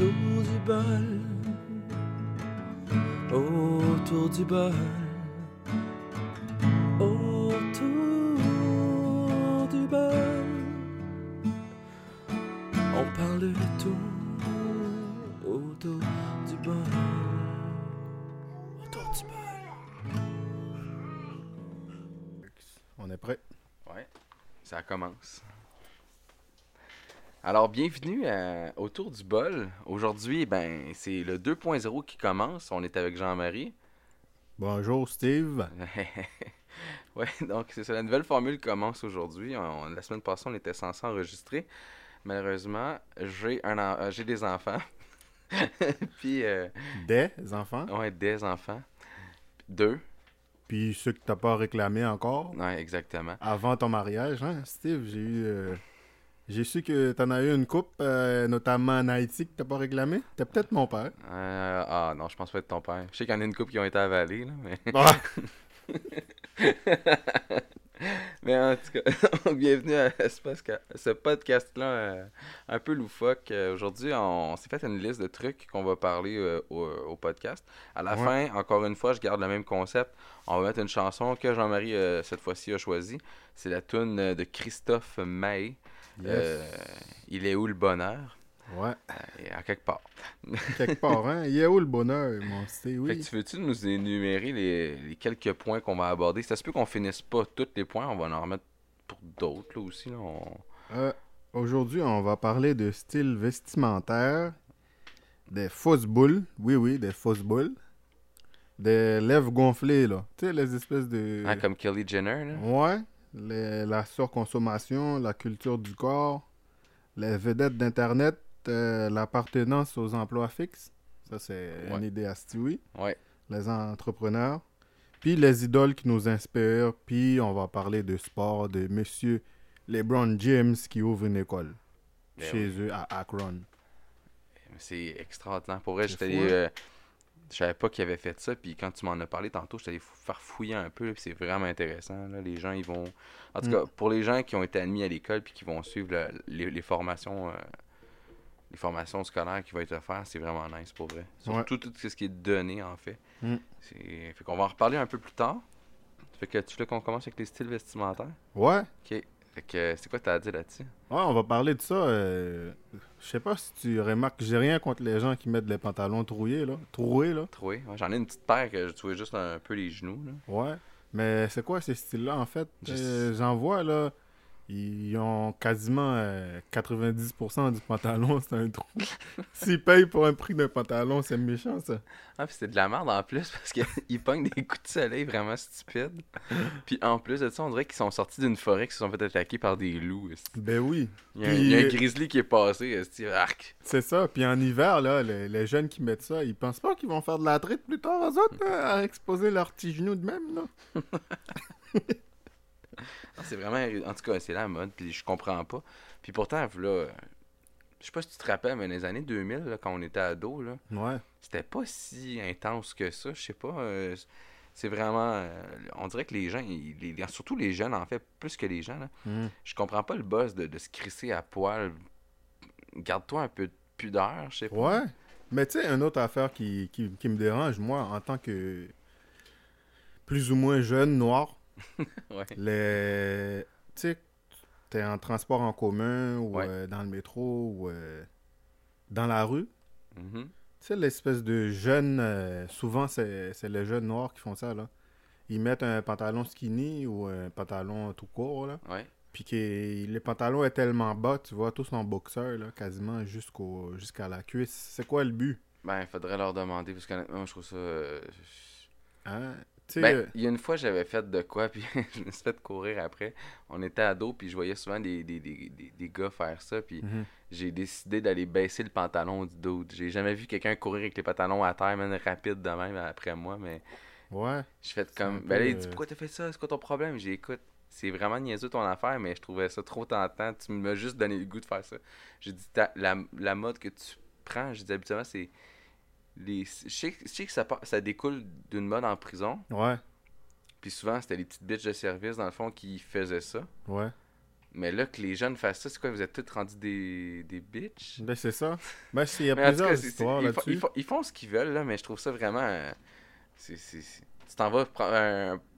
Autour du bol. Autour du bol. Autour du bol. On parle de tout. Autour du bol. Autour du bol. On est prêt? Ouais, ça commence. Alors, bienvenue à- autour du bol. Aujourd'hui, ben, c'est le 2.0 qui commence. On est avec Jean-Marie. Bonjour Steve. ouais, donc c'est ça. La nouvelle formule commence aujourd'hui. La semaine passée, on était censé enregistrer. Malheureusement, j'ai un en- euh, j'ai des enfants. Puis, euh, Des enfants? ouais, des enfants. Deux. Puis ceux que t'as pas réclamé encore? Ouais, exactement. Avant ton mariage, hein, Steve, j'ai eu. euh, J'ai su que t'en as eu une coupe, euh, notamment en Haïti, que t'as pas réclamé. T'es peut-être mon père. Euh, ah non, je pense pas être ton père. Je sais qu'il y en a une couple qui ont été avalées, là, mais... Ah! Mais en tout cas, bienvenue à ce, podcast-là euh, un peu loufoque. Aujourd'hui, on, s'est fait une liste de trucs qu'on va parler au, au podcast. À la Ouais. fin, encore une fois, je garde le même concept. On va mettre une chanson que Jean-Marie, cette fois-ci, a choisie. C'est la tune de Christophe May. Euh, il est où le bonheur? Ouais, Euh, à quelque part. quelque part, hein? Il est où le bonheur, mon Steve? Fait que Oui. tu veux-tu nous énumérer les, les quelques points qu'on va aborder? Ça se peut qu'on finisse pas tous les points, on va en remettre pour d'autres là aussi. Là. On- Euh, Aujourd'hui, on va parler de style vestimentaire, des fausses boules. Oui, oui, des fausses boules. Des lèvres gonflées, là. Tu sais, les espèces de. Ah, comme Kelly Jenner, là? Ouais, les- la surconsommation, la culture du corps, les vedettes d'Internet, euh, l'appartenance aux emplois fixes. Ça, c'est Ouais. une idée à Stewie. Ouais. Les entrepreneurs. Puis les idoles qui nous inspirent. Puis on va parler de sport, de monsieur LeBron James qui ouvre une école Ben chez oui. eux à Akron. C'est extraordinaire. Pour vrai, j'étais Je savais pas qu'il avait fait ça, puis quand tu m'en as parlé tantôt, allé fou- faire fouiller un peu, c'est vraiment intéressant. là. Les gens, ils vont. En tout Mm. cas, pour les gens qui ont été admis à l'école, puis qui vont suivre le- les, les formations. euh, les formations scolaires qui vont être offertes, c'est vraiment nice pour vrai. Surtout tout ce qui est donné, en fait. Mm. Fait qu'on va en reparler un peu plus tard. Fait que tu veux qu'on commence avec les styles vestimentaires? Ouais, Ok. Fait que c'est quoi t'as à dire là-dessus? Ouais, on va parler de ça. euh, Je sais pas si tu remarques, j'ai rien contre les gens qui mettent les pantalons troués, là. Troués, là. Trouvé. Ouais, J'en ai une petite paire que je trouvais juste un peu les genoux. Là. Ouais. Mais c'est quoi ces styles-là, en fait? Je Euh, J'en vois, là. Ils ont quasiment euh, 90% du pantalon, c'est un trou. S'ils payent pour un prix d'un pantalon, c'est méchant, ça. Ah, puis c'est de la merde en plus parce qu'ils pognent des coups de soleil vraiment stupides. Puis en plus de ça, on dirait qu'ils sont sortis d'une forêt qui se sont fait attaquer par des loups. Ben oui. Il y a, un- Puis- il y a un grizzly qui est passé, esti, arc. C'est ça. Puis en hiver, là, les, les jeunes qui mettent ça, ils pensent pas qu'ils vont faire de la traite plus tard, eux autres, là, à exposer leurs petits genoux de même, là. C'est vraiment. En tout cas, c'est la mode, puis je comprends pas. Puis pourtant, là, je sais pas si tu te rappelles, mais dans les années 2000, là, quand on était ado, là, Ouais. c'était pas si intense que ça. Je sais pas. euh, c'est vraiment. euh, on dirait que les gens, ils- les- surtout les jeunes, en fait, plus que les gens, là, Mm. je comprends pas le buzz de, de se crisser à poil. Garde-toi un peu de pudeur, je sais pas. Ouais. Mais tu sais, une autre affaire qui, qui, qui me dérange, moi, en tant que plus ou moins jeune, noir, Ouais. les... Tu sais, t'es en transport en commun ou Ouais. euh, dans le métro ou euh, dans la rue. Mhm. Tu sais, l'espèce de jeunes, euh, souvent c'est les jeunes noirs qui font ça, là. Ils mettent un pantalon skinny ou un pantalon tout court, là. Ouais. Puis que les pantalons est tellement bas, tu vois, tous en boxeur, là, quasiment jusqu'au jusqu'à la cuisse. C'est quoi le but? Ben, il faudrait leur demander, parce qu'honnêtement, je trouve ça. Hein? Ben, euh, il y a une fois, j'avais fait de quoi, puis je me suis fait courir après. On était ados, puis je voyais souvent des, des, des, des, des gars faire ça, puis mhm. j'ai décidé d'aller baisser le pantalon du dude. J'ai jamais vu quelqu'un courir avec les pantalons à terre, même rapide de même après moi, mais Ouais. j'ai fait comme. Ben là, il dit pourquoi t'as fait ça, c'est quoi ton problème? J'ai écoute, c'est vraiment niaiseux ton affaire, mais je trouvais ça trop tentant. Tu m'as juste donné le goût de faire ça. J'ai dit, la, la mode que tu prends, j'ai dit habituellement, c'est. Les... Je, sais, je sais que ça, ça découle d'une mode en prison, Ouais. puis souvent c'était les petites bitches de service dans le fond qui faisaient ça. Ouais. Mais là, que les jeunes fassent ça, c'est quoi Vous êtes tous rendus des, des bitches? Ben, c'est ça. Ben, c'est- il y a plusieurs histoires ils, font, là-dessus. ils font- ils font ce qu'ils veulent, là, mais je trouve ça vraiment. euh, c'est- c'est- c'est- Tu t'en vas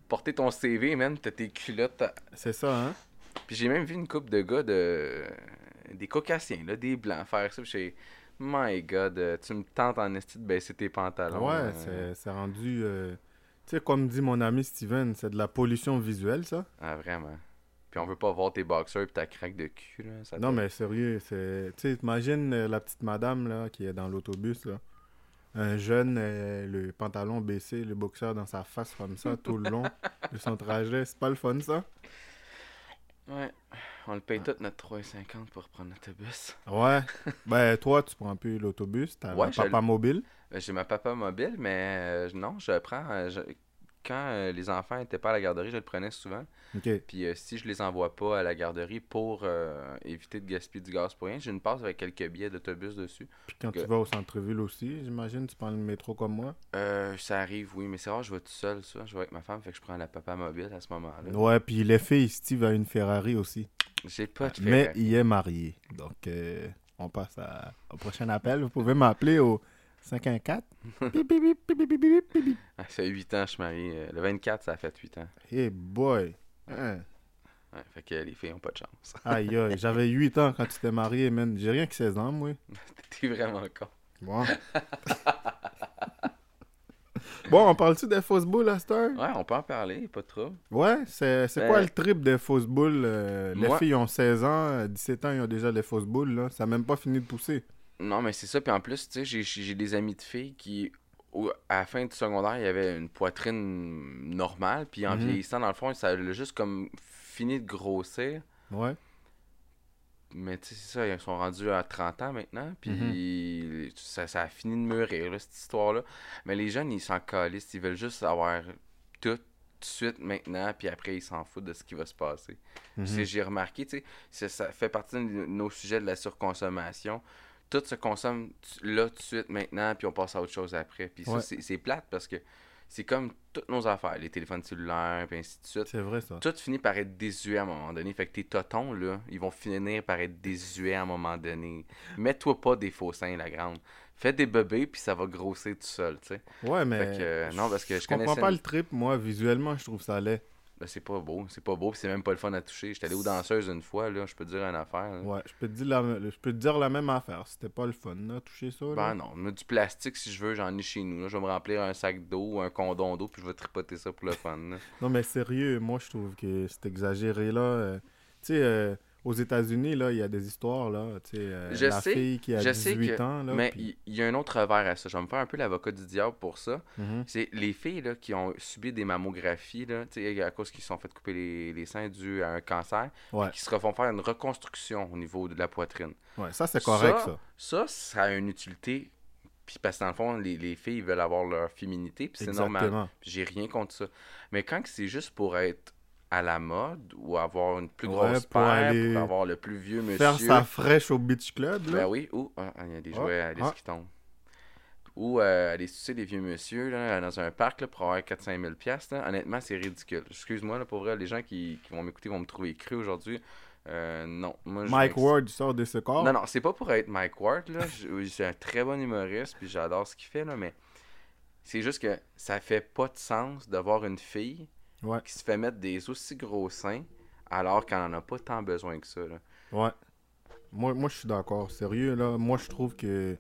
porter ton CV, man, t'as tes culottes. C'est ça, hein? Puis j'ai même vu une couple de gars de. des caucasiens, là, des blancs faire ça. Puis j'ai. My god, euh, tu me tentes en esti de baisser tes pantalons. Ouais, euh. c'est- rendu. euh, Tu sais, comme dit mon ami Steven, c'est de la pollution visuelle, ça. Ah, vraiment. Puis on veut pas voir tes boxers pis ta craque de cul, là. Ça Non, mais sérieux, c'est. Tu sais, imagine euh, la petite madame, là, qui est dans l'autobus, là. Un jeune, euh, le pantalon baissé, le boxeur dans sa face comme ça, tout le long de son trajet. C'est pas le fun, ça? Ouais. On le paye Ah. tout notre 3,50 pour prendre l'autobus. Ouais. ben, toi, tu prends plus l'autobus, t'as Ouais, papa mobile. Euh, J'ai ma papa mobile, mais euh, non, je prends. euh, je- Quand euh, les enfants étaient pas à la garderie, je le prenais souvent. Puis euh, si je les envoie pas à la garderie pour euh, éviter de gaspiller du gaz pour rien, j'ai une passe avec quelques billets d'autobus dessus. Puis quand tu vas au centre-ville aussi, j'imagine, tu prends le métro comme moi? Euh, ça arrive, oui, mais c'est rare, je vais tout seul, ça. Je vais avec ma femme, fait que je prends la papa mobile à ce moment-là. Ouais, puis les filles, Steve a une Ferrari aussi. J'ai pas de Mais Ferrari. il est marié. Donc, euh, on passe à- au prochain appel. Vous pouvez m'appeler au 514. bip, bip, bip, ah, ça fait 8 ans, je suis marié. Euh, le 24, ça a fait 8 ans. Hey boy! Hein? Ouais, fait que les filles n'ont pas de chance. aïe, aïe, j'avais 8 ans quand tu t'es marié, man. J'ai rien que 16 ans, moi. T'es vraiment con. Bon. bon, on parle-tu des fausses boules à cette heure? Ouais, on peut en parler, pas trop. Ouais, c'est quoi euh, le trip des fausses boules? Euh, les filles ont 16 ans, 17 ans, ils ont déjà les fausses boules, là. Ça n'a même pas fini de pousser. Non, mais c'est ça. Puis en plus, tu sais, j'ai- des amis de filles qui, au- à la fin du secondaire, il y avait une poitrine normale. Puis en Mhm. vieillissant, dans le fond, ça a juste comme fini de grossir. Ouais. Mais tu sais, c'est ça, ils sont rendus à 30 ans maintenant. Puis Mhm. ça, ça a fini de mûrir, là, cette histoire-là. Mais les jeunes, ils s'en calissent. Ils veulent juste avoir tout de suite maintenant. Puis après, ils s'en foutent de ce qui va se passer. Mhm. J'ai remarqué, tu sais, ça fait partie de nos sujets de la surconsommation. Tout se consomme là, tout de suite, maintenant, puis on passe à autre chose après. Puis ça, Ouais. c'est c'est plate parce que c'est comme toutes nos affaires, les téléphones cellulaires, puis ainsi de suite. C'est vrai, ça. Tout finit par être désuet à un moment donné. Fait que tes totons, là, ils vont finir par être désuets à un moment donné. Mets-toi pas des faux seins, la grande. Fais des bébés, puis ça va grossir tout seul, tu sais. Ouais, mais. Fait que, euh, non, parce que je comprends connaissais pas le trip, moi. Visuellement, je trouve ça laid. Ben, c'est pas beau, c'est pas beau, puis c'est même pas le fun à toucher. J'étais allé aux danseuses une fois, là, je peux te dire une affaire. là. Ouais, je peux te dire la, je peux te dire la même affaire. C'était pas le fun, là, toucher ça. là. Ben non, moi, du plastique, si je veux, j'en ai chez nous. là. Je vais me remplir un sac d'eau un condom d'eau, puis je vais tripoter ça pour le fun. là. Non, mais sérieux, moi, je trouve que c'est exagéré, là. Euh, tu sais, euh, aux États-Unis, là, il y a des histoires, là. Tu sais, euh, la sais, fille qui a je sais 18 que- ans, là. Mais il y, a un autre revers à ça. Je vais me faire un peu l'avocat du diable pour ça. Mhm. C'est les filles là, qui ont subi des mammographies, là, tu sais, à cause qu'ils se sont fait couper les, les seins dû à un cancer, Ouais, qui se refont faire une reconstruction au niveau de la poitrine. ouais, ça, c'est correct, ça. Ça, ça a une utilité. Puis parce que dans le fond, les, les filles veulent avoir leur féminité, puis c'est normal. J'ai rien contre ça. Mais quand c'est juste pour être à la mode ou avoir une plus Ouais, grosse pour paire, aller pour avoir le plus vieux monsieur? Faire sa fraîche au beach club, là. Ben oui, ou ah, il y a des Ah, jouets à ah. qui tombent. Ou euh, aller sucer des vieux monsieur là, dans un parc là, pour avoir 400 000 piastres, là. Honnêtement, c'est ridicule. Excuse-moi, là, pour vrai, les gens qui, qui vont m'écouter vont me trouver cru aujourd'hui. Euh, non, moi, Mike Ward sort de ce corps. Non, non, c'est pas pour être Mike Ward, là. C'est un très bon humoriste, puis j'adore ce qu'il fait, là, mais c'est juste que ça fait pas de sens de voir une fille Ouais. qui se fait mettre des aussi gros seins alors qu'elle en a pas tant besoin que ça, là. Ouais. Moi, moi je suis d'accord. Sérieux, là. Moi, je trouve que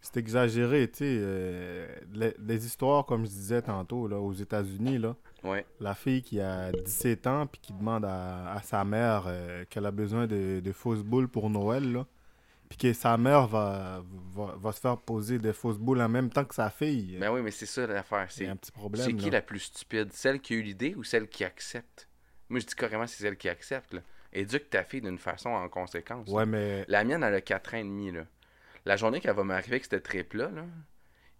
c'est exagéré, tu sais. euh, les, les histoires, comme je disais tantôt, là, aux États-Unis, là. Ouais. La fille qui a 17 ans puis qui demande à, à sa mère euh, qu'elle a besoin de, de fausses boules pour Noël, là. Puis que sa mère va, va, va se faire poser des fausses boules en même temps que sa fille. Ben oui, mais c'est ça l'affaire. c'est un petit problème. c'est qui là. la plus stupide? Celle qui a eu l'idée ou celle qui accepte? Moi, je dis carrément c'est celle qui accepte, là. Éduque ta fille d'une façon en conséquence. là. Ouais, mais La mienne, elle a 4 ans et demi, là. La journée qu'elle va m'arriver avec cette trip-là, là,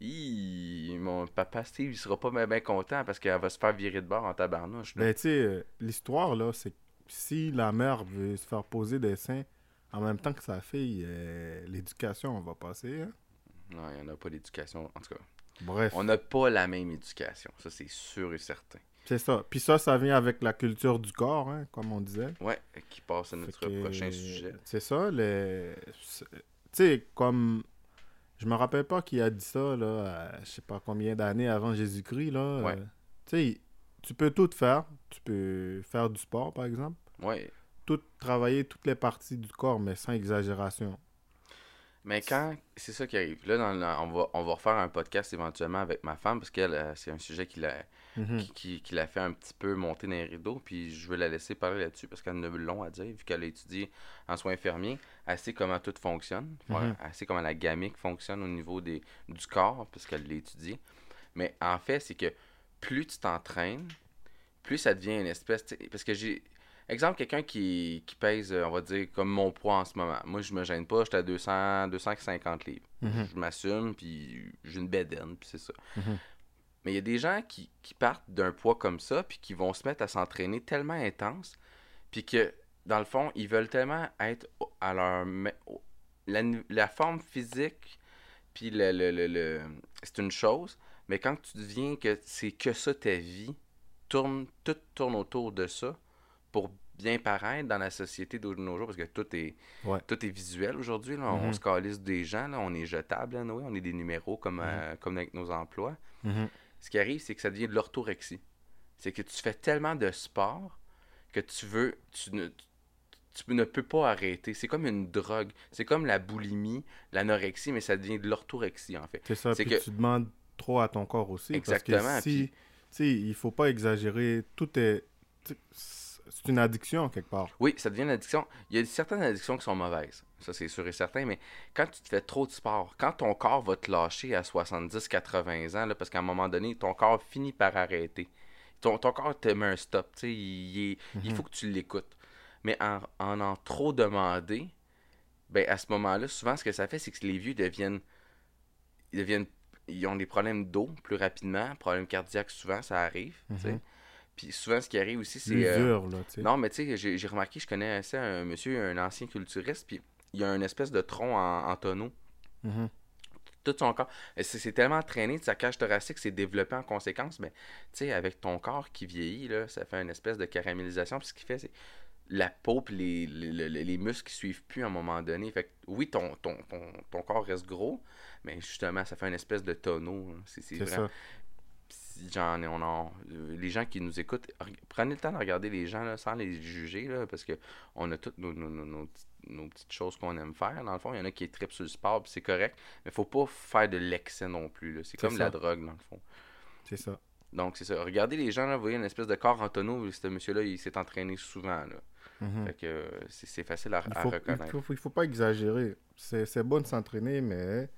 hi, mon papa Steve, il sera pas bien content parce qu'elle va se faire virer de bord en tabarnouche. là. Ben, tu sais, euh, l'histoire, là, c'est que si la mère veut se faire poser des seins en même temps que sa fille, euh, l'éducation va passer. hein. Non, il n'y en a pas d'éducation. En tout cas, Bref. on n'a pas la même éducation. Ça, c'est sûr et certain. C'est ça. Puis ça, ça vient avec la culture du corps, hein, comme on disait. Ouais, qui passe à notre que, prochain sujet. C'est ça, les... Tu sais, comme... Je me rappelle pas qui a dit ça, là, à je sais pas combien d'années avant Jésus-Christ, là. Ouais. euh, Tu sais, tu peux tout faire. Tu peux faire du sport, par exemple. Ouais. Tout, travailler toutes les parties du corps, mais sans exagération. Mais quand, c'est ça qui arrive. Là, dans le- on, va, on va refaire un podcast éventuellement avec ma femme parce qu'elle, euh, c'est un sujet qui l'a, Mhm. qui, qui, qui l'a fait un petit peu monter dans les rideaux. Puis je veux la laisser parler là-dessus parce qu'elle en a long à dire, vu qu'elle a étudié en soins infirmiers. Elle sait comment tout fonctionne. Voilà. Mhm. Elle sait comment la gamique fonctionne au niveau des, du corps, parce qu'elle l'a étudié. Mais en fait, c'est que plus tu t'entraînes, plus ça devient une espèce. Parce que j'ai. Exemple, quelqu'un qui, qui pèse, euh, on va dire, comme mon poids en ce moment. Moi, je me gêne pas, j'étais à 200, 250 livres. Mhm. Je m'assume, puis j'ai une bédaine, puis c'est ça. Mhm. Mais il y a des gens qui, qui partent d'un poids comme ça, puis qui vont se mettre à s'entraîner tellement intense, puis que, dans le fond, ils veulent tellement être à leur... La, la forme physique, puis le, le, le, le- c'est une chose, mais quand tu deviens que c'est que ça ta vie, tourne, tout tourne autour de ça pour bien paraître dans la société de nos jours, parce que tout est, Ouais. tout est visuel aujourd'hui. On Mhm. se calisse des gens, là. on est jetable, là, on est des numéros comme, euh, comme avec nos emplois. Mhm. Ce qui arrive, c'est que ça devient de l'orthorexie. C'est que tu fais tellement de sport que tu veux, tu ne, tu ne peux pas arrêter. C'est comme une drogue. C'est comme la boulimie, l'anorexie, mais ça devient de l'orthorexie, en fait. C'est ça, puis que- tu demandes trop à ton corps aussi. Exactement, Parce que si, il faut pas exagérer. Tout est... C'est une addiction, quelque part. Oui, ça devient une addiction. Il y a certaines addictions qui sont mauvaises. Ça, c'est sûr et certain. Mais quand tu te fais trop de sport, quand ton corps va te lâcher à 70-80 ans, là, parce qu'à un moment donné, ton corps finit par arrêter. Ton, ton corps te met un stop. Il, il- il faut que tu l'écoutes. Mais en, en en trop demander, ben à ce moment-là, souvent, ce que ça fait, c'est que les vieux deviennent. Ils deviennent. Ils ont des problèmes d'eau plus rapidement, problèmes cardiaques, souvent, ça arrive. sais. Puis souvent, ce qui arrive aussi, c'est. euh, L'usure, là, tu sais. non, mais tu sais, j'ai remarqué, je connaissais un monsieur, un ancien culturiste, puis il y a une espèce de tronc en, en tonneau. Mhm. Tout son corps. C'est c'est tellement entraîné, sa cage thoracique s'est développée en conséquence, mais tu sais, avec ton corps qui vieillit, là, ça fait une espèce de caramélisation. Puis ce qui fait, c'est la peau puis les, les, les- les muscles qui suivent plus à un moment donné. Fait que oui, ton, ton, ton, ton corps reste gros, mais justement, ça fait une espèce de tonneau. C'est c'est C'est vraiment- j'en on les gens qui nous écoutent, prenez le temps de regarder les gens là, sans les juger, là, parce que on a toutes nos, nos- nos- nos petites- choses qu'on aime faire. Dans le fond, il y en a qui trippent sur le sport, c'est correct, mais faut pas faire de l'excès non plus. C'est comme ça. la drogue, dans le fond. C'est ça. Donc, c'est ça. Regardez les gens, là, vous voyez une espèce de corps en tonneau, ce monsieur-là, il s'est entraîné souvent. Là. Mhm. Fait que euh, c'est facile à, Il à faut, il reconnaître. faut, il faut pas exagérer. C'est bon de s'entraîner, mais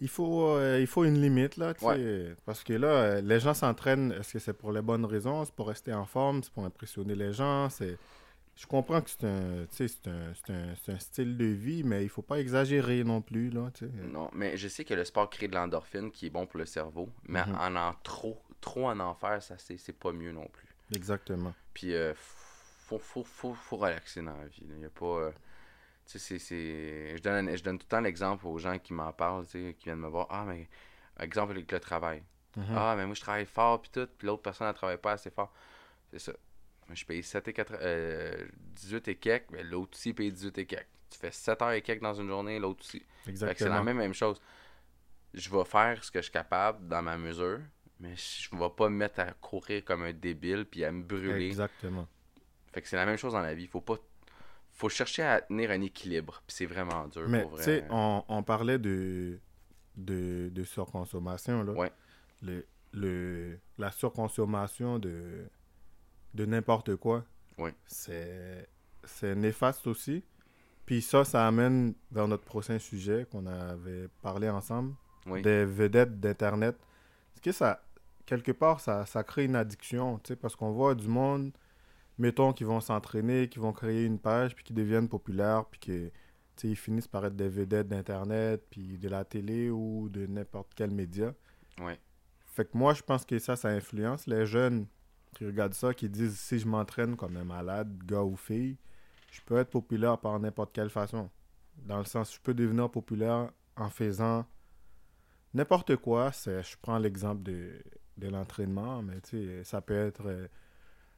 il faut, euh, il faut une limite, là, tu sais. Parce que là, euh, les gens s'entraînent, est-ce que c'est pour les bonnes raisons? C'est pour rester en forme? C'est pour impressionner les gens? C'est... Je comprends que c'est un, c'est un, c'est un, c'est un style de vie, mais il faut pas exagérer non plus, là. Non, mais je sais que le sport crée de l'endorphine qui est bon pour le cerveau, mais Mhm. en en trop, trop en en faire, ça c'est c'est pas mieux non plus. Exactement. Puis, euh, faut, faut, faut, faut relaxer dans la vie. Il y a pas. euh, tu sais, c'est-. Je donne, je donne tout le temps l'exemple aux gens qui m'en parlent, tu sais, qui viennent me voir. Ah, mais. Exemple avec le travail. Mhm. Ah, mais moi, je travaille fort, puis tout, puis l'autre personne, elle travaille pas assez fort. C'est ça. Moi, je paye 7 et 4, euh, 18 et quelques, mais l'autre aussi paye 18 et quelques. Tu fais 7 heures et quelques dans une journée, l'autre aussi. Que c'est Exactement. la même, même chose. Je vais faire ce que je suis capable dans ma mesure, mais je ne vais pas me mettre à courir comme un débile puis à me brûler. Exactement. Fait que c'est la même chose dans la vie. Faut pas. Faut chercher à tenir un équilibre. Puis c'est vraiment dur Mais tu sais, on, on parlait de, de, de surconsommation, là. Ouais. Le, le, la surconsommation de, de n'importe quoi, Ouais. c'est, c'est néfaste aussi. Puis ça, ça amène vers notre prochain sujet qu'on avait parlé ensemble, Oui. des vedettes d'Internet. Est-ce que ça, quelque part, ça, ça crée une addiction, tu sais, parce qu'on voit du monde, mettons, qui vont s'entraîner, qui vont créer une page, puis qui deviennent populaires, puis qui, tu sais, ils finissent par être des vedettes d'Internet, puis de la télé ou de n'importe quel média. Ouais. Fait que moi, je pense que ça, ça influence les jeunes qui regardent ça, qui disent si je m'entraîne comme un malade, gars ou fille, je peux être populaire par n'importe quelle façon. Dans le sens, je peux devenir populaire en faisant n'importe quoi. C'est, je prends l'exemple de, de l'entraînement, mais ça peut être.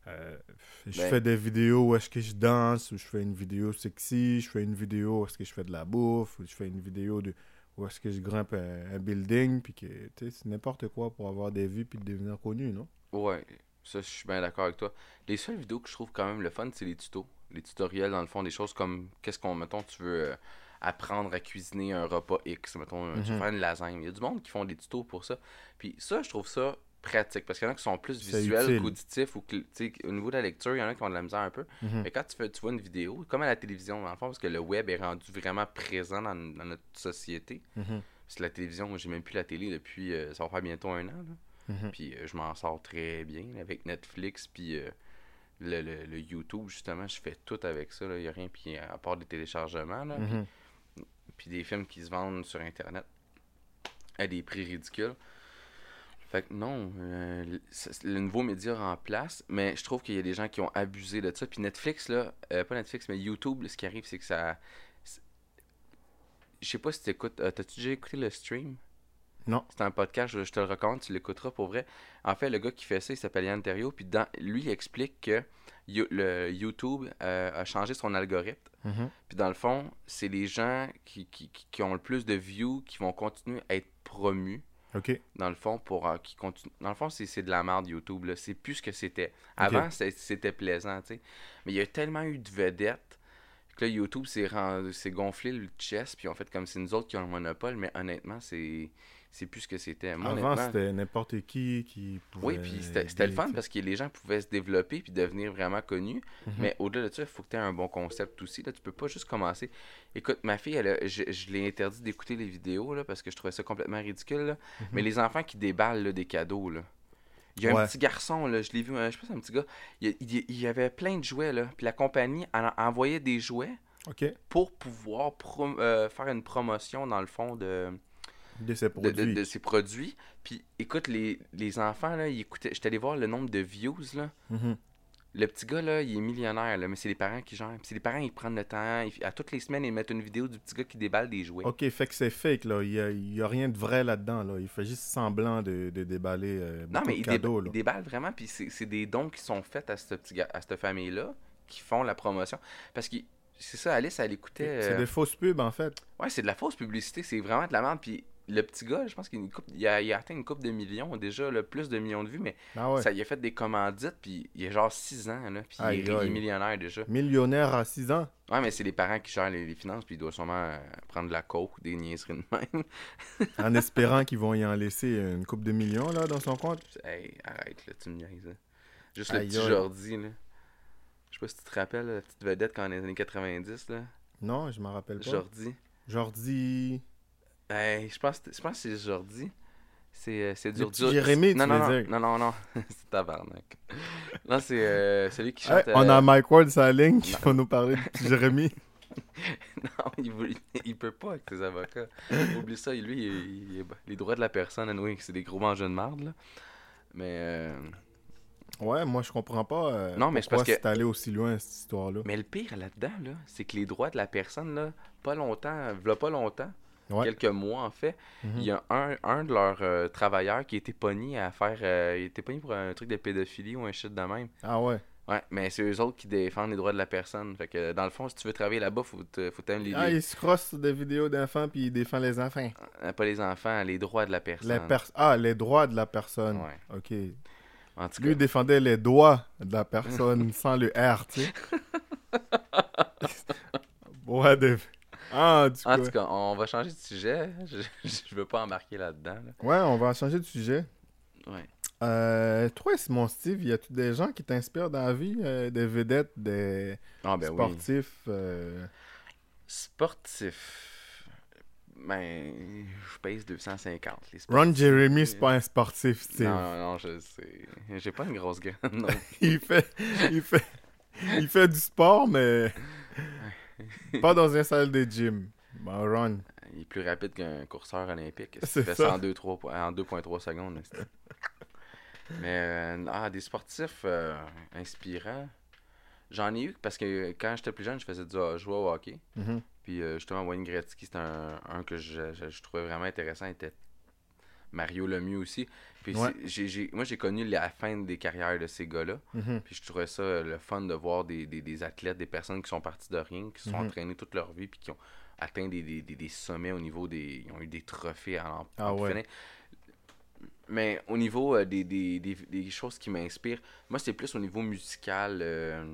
Euh, je Ben- fais des vidéos où est-ce que je danse, ou je fais une vidéo sexy, je fais une vidéo où est-ce que je fais de la bouffe, ou je fais une vidéo de où est-ce que je grimpe un, un building, puis que tu sais, c'est n'importe quoi pour avoir des vues puis devenir connu, non? Ouais, ça, je suis bien d'accord avec toi. Les seules vidéos que je trouve quand même le fun, c'est les tutos. Les tutoriels, dans le fond, des choses comme qu'est-ce qu'on, mettons, tu veux euh, apprendre à cuisiner un repas X, mettons, euh, tu veux Mhm. faire une lasagne. Il y a du monde qui font des tutos pour ça. Puis ça, je trouve ça pratique parce qu'il y en a qui sont plus visuels qu'auditifs ou que, au niveau de la lecture, il y en a qui ont de la misère un peu. Mhm. Mais quand tu, fais, tu vois une vidéo, comme à la télévision, dans le fond, parce que le web est rendu vraiment présent dans, dans notre société. Mhm. Parce que la télévision, j'ai même plus la télé depuis, euh, ça va faire bientôt un an. là. Mhm. Puis euh, je m'en sors très bien avec Netflix, puis euh, le, le- le YouTube, justement, je fais tout avec ça. Il n'y a rien, puis à part des téléchargements, là, puis- Mhm. puis des films qui se vendent sur Internet à des prix ridicules. Fait que non, euh, le- nouveau média remplace, mais je trouve qu'il y a des gens qui ont abusé de ça. Puis Netflix, là, euh, pas Netflix, mais YouTube, là, ce qui arrive, c'est que ça. Je sais pas si tu écoutes. T'as-tu déjà écouté le stream? Non. C'est un podcast, je, je te le recommande, tu l'écouteras pour vrai. En fait, le gars qui fait ça, il s'appelle Yann Terrio, puis dans, lui, il explique que You- le YouTube euh, a changé son algorithme. Mhm. Puis dans le fond, c'est les gens qui- qui ont le plus de views qui vont continuer à être promus. Ok. Dans le fond, pour euh, qui continue. Dans le fond, c'est de la merde YouTube. là. C'est plus ce que c'était. Avant, c'était plaisant, tu sais. Mais il y a tellement eu de vedettes que là, YouTube s'est gonflé le chest, puis en fait comme c'est nous autres qui ont le monopole, mais honnêtement, c'est c'est plus ce que c'était. Moi, Avant, honnêtement, c'était n'importe qui qui oui, pouvait puis c'était c'était le fun parce que les gens pouvaient se développer puis devenir vraiment connus. Mhm. Mais au-delà de ça, il faut que tu aies un bon concept aussi. Là. Tu peux pas juste commencer. Écoute, ma fille, elle a- je, je l'ai interdit d'écouter les vidéos là, parce que je trouvais ça complètement ridicule. là. Mais les enfants qui déballent là, des cadeaux, là. Il y a Mhm. Ouais. un petit garçon, là, je l'ai vu, euh, je sais pas, c'est un petit gars. Il, y a- il- il y avait plein de jouets, là. Puis la compagnie en- envoyait des jouets pour pouvoir euh, faire une promotion, dans le fond, de, De de, produits. de- de ces produits. Puis écoute, les, les enfants, là, ils écoutaient. J'étais allé voir le nombre de views, là. Mhm. Le petit gars, là, il est millionnaire, là, mais c'est les parents qui gèrent. C'est les parents, ils prennent le temps. ils- à toutes les semaines, ils mettent une vidéo du petit gars qui déballe des jouets. Ok, fait que c'est fake, là. Il y a, il y a rien de vrai là-dedans, là. Il fait juste semblant de, de déballer euh, non, mais de ils, cadeaux, déba- là. ils déballent vraiment. Puis c'est des dons qui sont faits à cette, petit gars- à cette famille-là qui font la promotion. Parce que c'est ça, Alice, elle écoutait. C'est euh, des fausses pubs, en fait. Ouais, c'est de la fausse publicité. C'est vraiment de la merde. Puis le petit gars, je pense qu'il a, il il atteint une coupe de millions déjà, le plus de millions de vues. Mais Ah ouais. ça il a fait des commandites. Puis il a genre 6 ans, là. Puis il, est, il est millionnaire déjà. Millionnaire à 6 ans. Ouais, mais c'est les parents qui gèrent les, les finances, puis ils doivent sûrement euh, prendre de la coke ou des niaiseries de même. en espérant qu'ils vont y en laisser une coupe de millions, là, dans son compte. hey, arrête, là, tu me niaises. là. Juste Aïe, le petit. Jordi, là. Je sais pas si tu te rappelles, la petite vedette quand on est dans les années 90, là. Non, je m'en rappelle pas. Jordi. Jordi. Hey, je pense, je pense que c'est Jordi. C'est euh, c'est dur, dur- Jérémy, tu non, non, veux non, dire. non, non, non, c'est tabarnak. Non, c'est euh, celui qui Hey, on euh, a Mike Ward sur la ligne qui non. va nous parler de Jérémy. Non, il, veut- il peut pas avec ses avocats. Oublie ça, lui, il, il les droits de la personne, anyway, c'est des gros mangeurs de marde, là. Mais, euh, Ouais, moi, je comprends pas. euh, Non, mais c'est pourquoi parce que- c'est allé aussi loin, cette histoire-là. mais le pire là-dedans, là, c'est que les droits de la personne, là, pas longtemps, v'là pas longtemps, Ouais. quelques mois en fait, Mhm. il y a un, un de leurs euh, travailleurs qui été pogné à faire. euh, il était pogné pour un truc de pédophilie ou un shit de même. Ah ouais. Ouais, mais c'est eux autres qui défendent les droits de la personne. Fait que dans le fond, si tu veux travailler là-bas, faut te- faut t'aimer les, Ah, les- il se crosse sur des vidéos d'enfants puis il défend les enfants. euh, pas les enfants, les droits de la personne. Les pers- ah, les droits de la personne. Ouais. Ok. En tout Lui cas, défendait les doigts de la personne sans le R, tu sais. ouais, des... Ah, du en tout cas, on va changer de sujet. Je, je veux pas embarquer là-dedans. là. Ouais, on va changer de sujet. Ouais. Euh, toi, Simon Steve, y a-tu des gens qui t'inspirent dans la vie? euh, des vedettes, des Ah ben oui. sportifs? euh, Sportif. Ben, je pèse 250. Les Ron. Jeremy, c'est pas un sportif, Steve. Non, non, non, je sais. J'ai pas une grosse graine. Non. il fait, il fait, il fait du sport, mais pas dans une salle de gym. Bon, Ron. Il est plus rapide qu'un courseur olympique. C'est Il fait ça. en 2-3 po- en 2.3 secondes. Mais, euh, ah, des sportifs euh, inspirants. J'en ai eu parce que quand j'étais plus jeune, je faisais du jouais au hockey. Mhm. Puis euh, justement, Wayne Gretzky, c'était un, un que je, je- je trouvais vraiment intéressant. Il était Mario Lemieux aussi. Puis Ouais. c'est- j'ai- j'ai- moi, j'ai connu la fin des carrières de ces gars-là. Mhm. Puis je trouvais ça euh, le fun de voir des, des, des athlètes, des personnes qui sont parties de rien, qui se sont Mhm. entraînées toute leur vie, puis qui ont atteint des, des, sommets au niveau des. Ils ont eu des trophées à en, Ah ouais. Mais au niveau euh, des, des, des, des choses qui m'inspirent, moi, c'est plus au niveau musical. euh,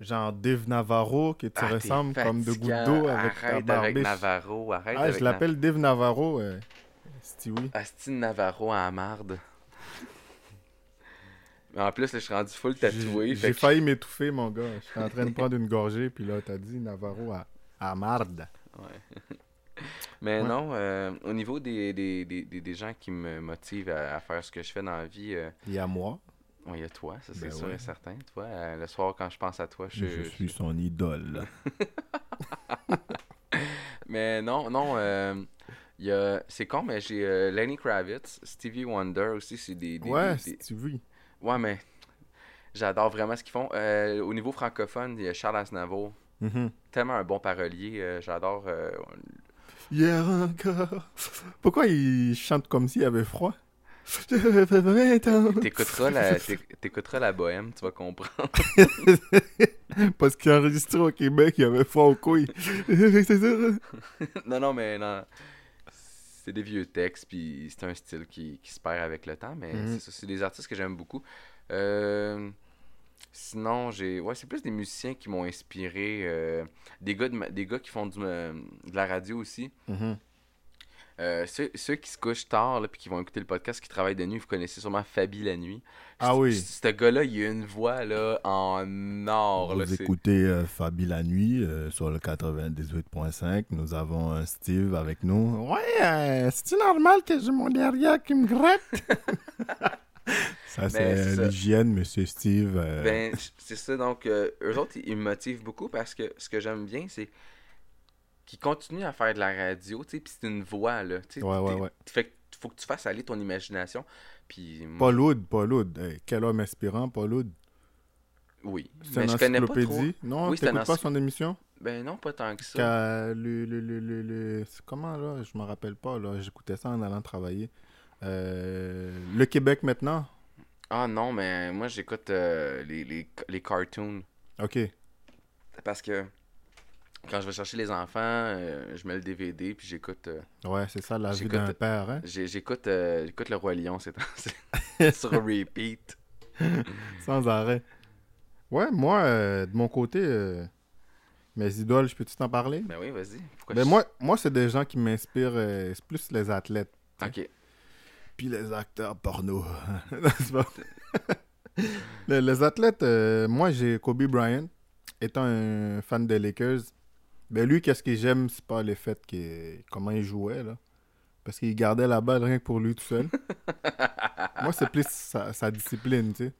Genre Dave Navarro, qui te ah, t'es ressemble comme de gouttes d'eau avec Arrête avec. Navarro, arrête Ah, avec je l'appelle Dave Navarro, euh, Astine Navarro à marde. Mais en plus, là, je suis rendu full tatoué. J'ai que- failli m'étouffer, mon gars. Je suis en train de prendre une gorgée, puis là, t'as dit Navarro à, à marde. Ouais. Mais Ouais. non, euh, au niveau des, des, des, des, gens qui me motivent à, à faire ce que je fais dans la vie, euh, Il y a moi. ouais, il y a toi, ça c'est Ben sûr ouais. et certain. Toi, euh, le soir, quand je pense à toi, je, Je, suis son idole. Mais non, non, euh. C'est con, mais j'ai euh, Lenny Kravitz, Stevie Wonder aussi, c'est des... des- ouais, des-. Ouais, mais j'adore vraiment ce qu'ils font. Euh, au niveau francophone, il y a Charles Aznavour. Mhm. Tellement un bon parolier, euh, j'adore. Hier encore. Pourquoi il chante comme s'il avait froid? J'avais pas 20 ans. T'écouteras la, t'écouteras la bohème, tu vas comprendre. Parce qu'il a enregistré au Québec, il avait froid. C'est ça. non, non, mais non. C'est des vieux textes, puis c'est un style qui, qui se perd avec le temps, mais Mhm. c'est ça, c'est des artistes que j'aime beaucoup. Euh, sinon, j'ai. Ouais, c'est plus des musiciens qui m'ont inspiré. euh, des, gars de des gars qui font du, euh, de la radio aussi. Mhm. Euh, ceux, ceux qui se couchent tard, puis qui vont écouter le podcast, qui travaillent de nuit, vous connaissez sûrement Fabi la nuit. Ah oui. Ce gars-là, il a une voix là, en or. Vous écoutez euh, Fabi la nuit euh, sur le 98.5. Nous avons Steve avec nous. Ouais, c'est normal que j'ai mon derrière qui me gratte? Ça, c'est c'est l'hygiène, monsieur Steve. Ben, c'est ça. Donc, euh, eux autres, ils me motivent beaucoup parce que ce que j'aime bien, c'est qu'ils continuent à faire de la radio, tu sais, puis c'est une voix, là. tu sais, Ouais, ouais, ouais. Fait que faut que tu fasses aller ton imagination. Puis, Paul Hood, Paul. Hey, quel homme inspirant, Paul Hood. oui. C'est Mais une je connais pas trop. Non, Oui, c'est t'écoutes pas son émission? Ben non, pas tant que ça. Qu'a- le, le, le, le, comment là? Je me rappelle pas là. J'écoutais ça en allant travailler. Euh, le Québec maintenant? Ah non, mais moi, j'écoute euh, les, les, les cartoons. Ok. Parce que quand je vais chercher les enfants, euh, je mets le DVD, puis j'écoute... euh, Ouais, c'est ça la vie d'un père. Hein? j'écoute euh, j'écoute le Roi Lion, c'est sur repeat. Sans arrêt. Ouais, moi de mon côté, mes idoles, je peux-tu t'en parler? Ben oui, vas-y. Ben je- moi, moi c'est des gens qui m'inspirent. c'est plus les athlètes. Ok. Puis les acteurs porno. Les, les athlètes, moi j'ai Kobe Bryant, étant un fan des Lakers. Ben lui, qu'est-ce que j'aime, c'est pas le fait que comment il jouait là, parce qu'il gardait la balle rien que pour lui tout seul. moi c'est plus sa, sa discipline, tu sais.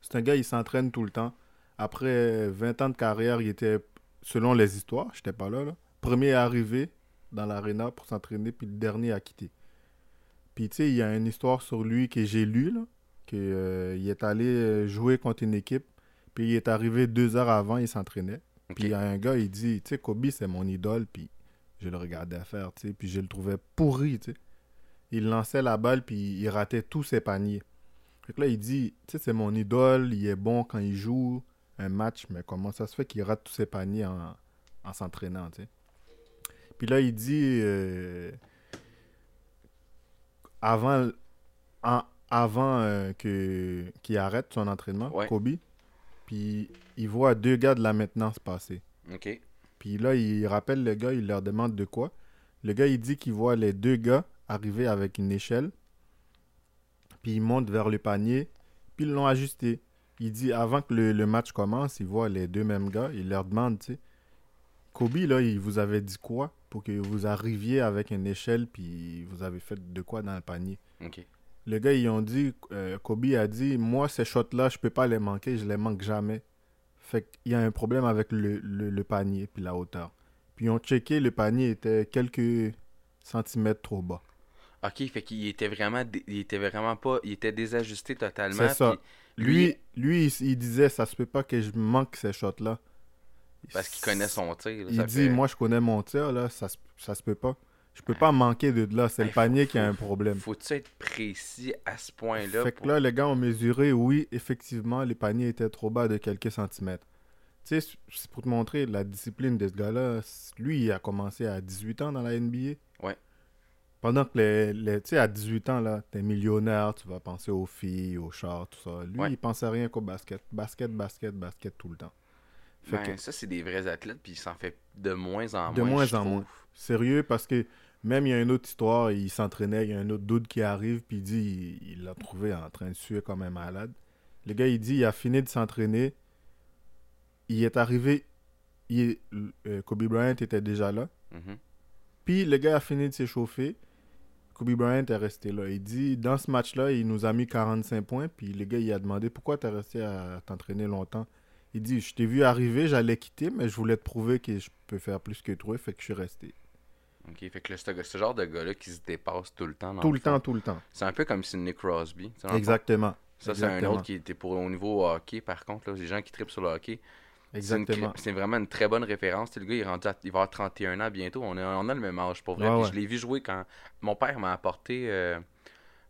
C'est un gars, il s'entraîne tout le temps. Après 20 ans de carrière, il était, selon les histoires, j'étais pas là, là, premier arrivé dans l'aréna pour s'entraîner, puis le dernier à quitter. Puis tu sais, il y a une histoire sur lui que j'ai lue, là, qu'il est allé euh, jouer contre une équipe, puis il est arrivé deux heures avant, il s'entraînait. Puis il y a un gars, il dit, tu sais, Kobe, c'est mon idole, puis je le regardais faire, tu sais, puis je le trouvais pourri, tu sais. Il lançait la balle, puis il ratait tous ses paniers. Fait que là, il dit, tu sais, c'est mon idole, il est bon quand il joue un match, mais comment ça se fait qu'il rate tous ses paniers en, en s'entraînant, tu sais. Puis là, il dit, euh, avant, en- avant euh, que, qu'il arrête son entraînement, Ouais. Kobe, puis il voit deux gars de la maintenance passer. Ok. Puis là, il rappelle le gars, il leur demande de quoi. Le gars, il dit qu'il voit les deux gars arriver avec une échelle. Puis ils montent vers le panier. Puis ils l'ont ajusté. Il dit, avant que le, le match commence, il voit les deux mêmes gars. Il leur demande, tu sais, Kobe, là, il vous avait dit quoi pour que vous arriviez avec une échelle, puis vous avez fait de quoi dans le panier? Ok. Le gars, ils ont dit, euh, Kobe a dit, moi, ces shots-là, je peux pas les manquer, je les manque jamais. Fait qu'il y a un problème avec le, le, le panier puis la hauteur. Puis ils ont checké, le panier était quelques centimètres trop bas. Ok, fait qu'il était vraiment, il était vraiment pas, il était désajusté totalement. C'est ça. Lui, lui, il, il disait, ça se peut pas que je manque ces shots-là. parce qu'il connaît son tir. là, Il ça dit, fait- moi, je connais mon tir, là, ça, ça se peut pas. Je peux pas manquer de là. C'est Hey, le panier faut- qui a un problème. Faut-tu être précis à ce point-là? Fait pour- que là, les gars ont mesuré, oui, effectivement, les paniers étaient trop bas de quelques centimètres. Tu sais, c'est pour te montrer la discipline de ce gars-là. Lui, il a commencé à 18 ans dans la NBA. Ouais. Pendant que, les, les- tu sais, à 18 ans, là, t'es millionnaire, tu vas penser aux filles, aux chars, tout ça. Lui, Ouais. il pensait rien qu'au basket. Basket, basket, basket tout le temps. Fait Ben, que- Ça, c'est des vrais athlètes, puis il s'en fait de moins en moins. De moins en trouve. moins. Sérieux, parce que même il y a une autre histoire, il s'entraînait, il y a un autre dude qui arrive, puis il dit il- l'a trouvé en train de suer comme un malade. Le gars, il dit il a fini de s'entraîner, il est arrivé, il, euh, Kobe Bryant était déjà là, Mhm. puis le gars a fini de s'échauffer, Kobe Bryant est resté là. Il dit dans ce match-là, il nous a mis 45 points, puis le gars, il a demandé pourquoi t'es resté à t'entraîner longtemps? Il dit je t'ai vu arriver, j'allais quitter, mais je voulais te prouver que je peux faire plus que toi, fait que je suis resté. Ok, fait que là, ce, ce genre de gars-là qui se dépasse tout le temps. dans Tout le fond. temps, tout le temps. C'est un peu comme Sidney Crosby. le. Exactement. Ça, c'est un autre qui était pour au niveau hockey, par contre. Là, les gens qui tripent sur le hockey. Exactement. C'est vraiment une très bonne référence. Le gars, il, est rendu à- il va avoir 31 ans bientôt. On, est- on a le même âge, pour vrai. Ouais. Je l'ai vu jouer quand mon père m'a apporté euh,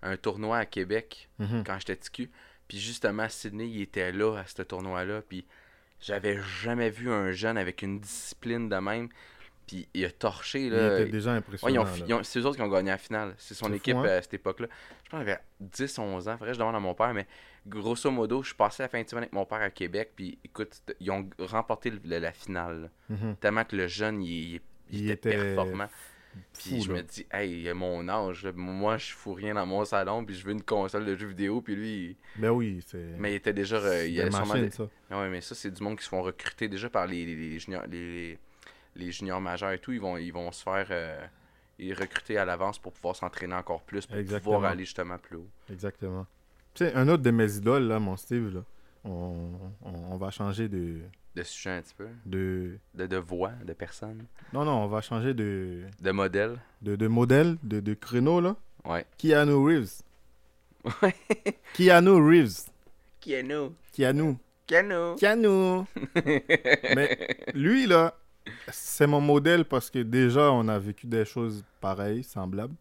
un tournoi à Québec Mhm. quand j'étais petit cul. Puis justement, Sydney, il était là à ce tournoi-là. Puis j'avais jamais vu un jeune avec une discipline de même. Puis il a torché. Il Là. était déjà impressionnant. c'est eux autres qui ont gagné la finale. C'est son équipe fou, hein? euh, à cette époque-là. Je pense qu'il avait 10, 11 ans. Faudrait que je demande à mon père, mais grosso modo, je suis passé la fin de semaine avec mon père à Québec. Puis écoute, ils ont remporté le- la finale. Mhm. Tellement que le jeune, il, il- il Il était, était performant. Puis je me dis, hey, il a mon âge. Moi, je fous rien dans mon salon. Puis je veux une console de jeux vidéo. Puis lui, Ben oui, c'est. mais il était déjà. euh, il des avait sûrement des- ça. ah ouais, mais ça, c'est du monde qui se font recruter déjà par les, les, les juniors, les, les juniors majeurs et tout. Ils vont, ils vont se faire euh, ils recruter à l'avance pour pouvoir s'entraîner encore plus, pour Exactement. pouvoir aller justement plus haut. Exactement. Tu sais, un autre de mes idoles, là, mon Steve, là, on, on, on va changer de, De sujet un petit peu? de. De, de voix, de personne. Non, non, on va changer de, De modèle. de, de modèle, de, de créneau, là. Ouais. Keanu Reeves. Ouais. Keanu Reeves. Keanu. Keanu. Keanu. Keanu. Mais lui, là, c'est mon modèle parce que déjà, on a vécu des choses pareilles, semblables.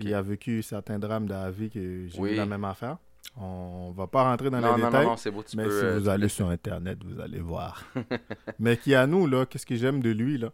Il a vécu certains drames de la vie que j'ai Oui. eu la même affaire. On va pas rentrer dans Non, les non, détails. non, beau, tu mais peux. si euh, vous allez sur Internet, vous allez voir. mais Keanu, là, qu'est-ce que j'aime de lui, là?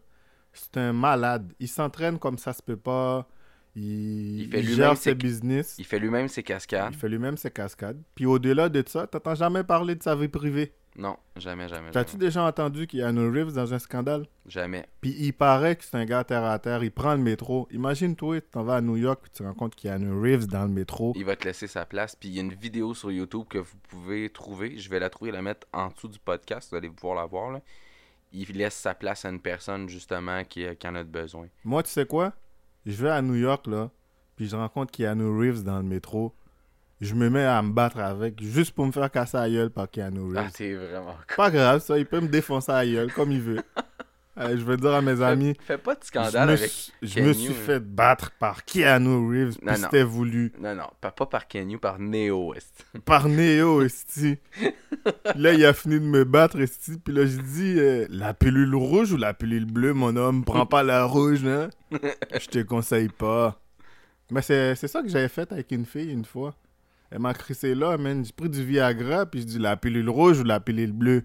C'est un malade. Il s'entraîne comme ça se peut pas. Il, Il fait il gère ses- ses business. Il fait lui-même ses cascades. Il fait lui-même ses cascades. Puis au-delà de ça, t'entends jamais parler de sa vie privée. Non, jamais, jamais. T'as-tu déjà entendu Keanu Reeves dans un scandale? jamais. Puis il paraît que c'est un gars terre à terre. Il prend le métro. Imagine-toi, tu t'en vas à New York puis tu rencontres Keanu Reeves dans le métro. Il va te laisser sa place. Puis il y a une vidéo sur YouTube que vous pouvez trouver. Je vais la trouver et la mettre en dessous du podcast. Vous allez pouvoir la voir. Là. Il laisse sa place à une personne, justement, qui, qui en a besoin. Moi, tu sais quoi? Je vais à New York, là, puis je rencontre Keanu Reeves dans le métro. Je me mets à me battre avec, juste pour me faire casser la gueule par Keanu Ah, Reeves. t'es vraiment. Pas grave, ça, il peut me défoncer la gueule comme il veut. Je vais dire à mes amis, Fais pas de je scandale me, avec. suis- je me Keanu, suis fait battre par Keanu Reeves, Non, puis c'était voulu. Non, non, pas, pas par Kenyu, par Neo. est-ce. Par Neo, esti. là, il a fini de me battre, esti. Puis là, j'ai dit, euh, la pilule rouge ou la pilule bleue, mon homme? Prends pas la rouge, hein? Je te conseille pas. Mais c'est c'est ça que j'avais fait avec une fille une fois. Elle m'a crissé là, man. J'ai pris du Viagra, puis je dis la pilule rouge ou la pilule bleue?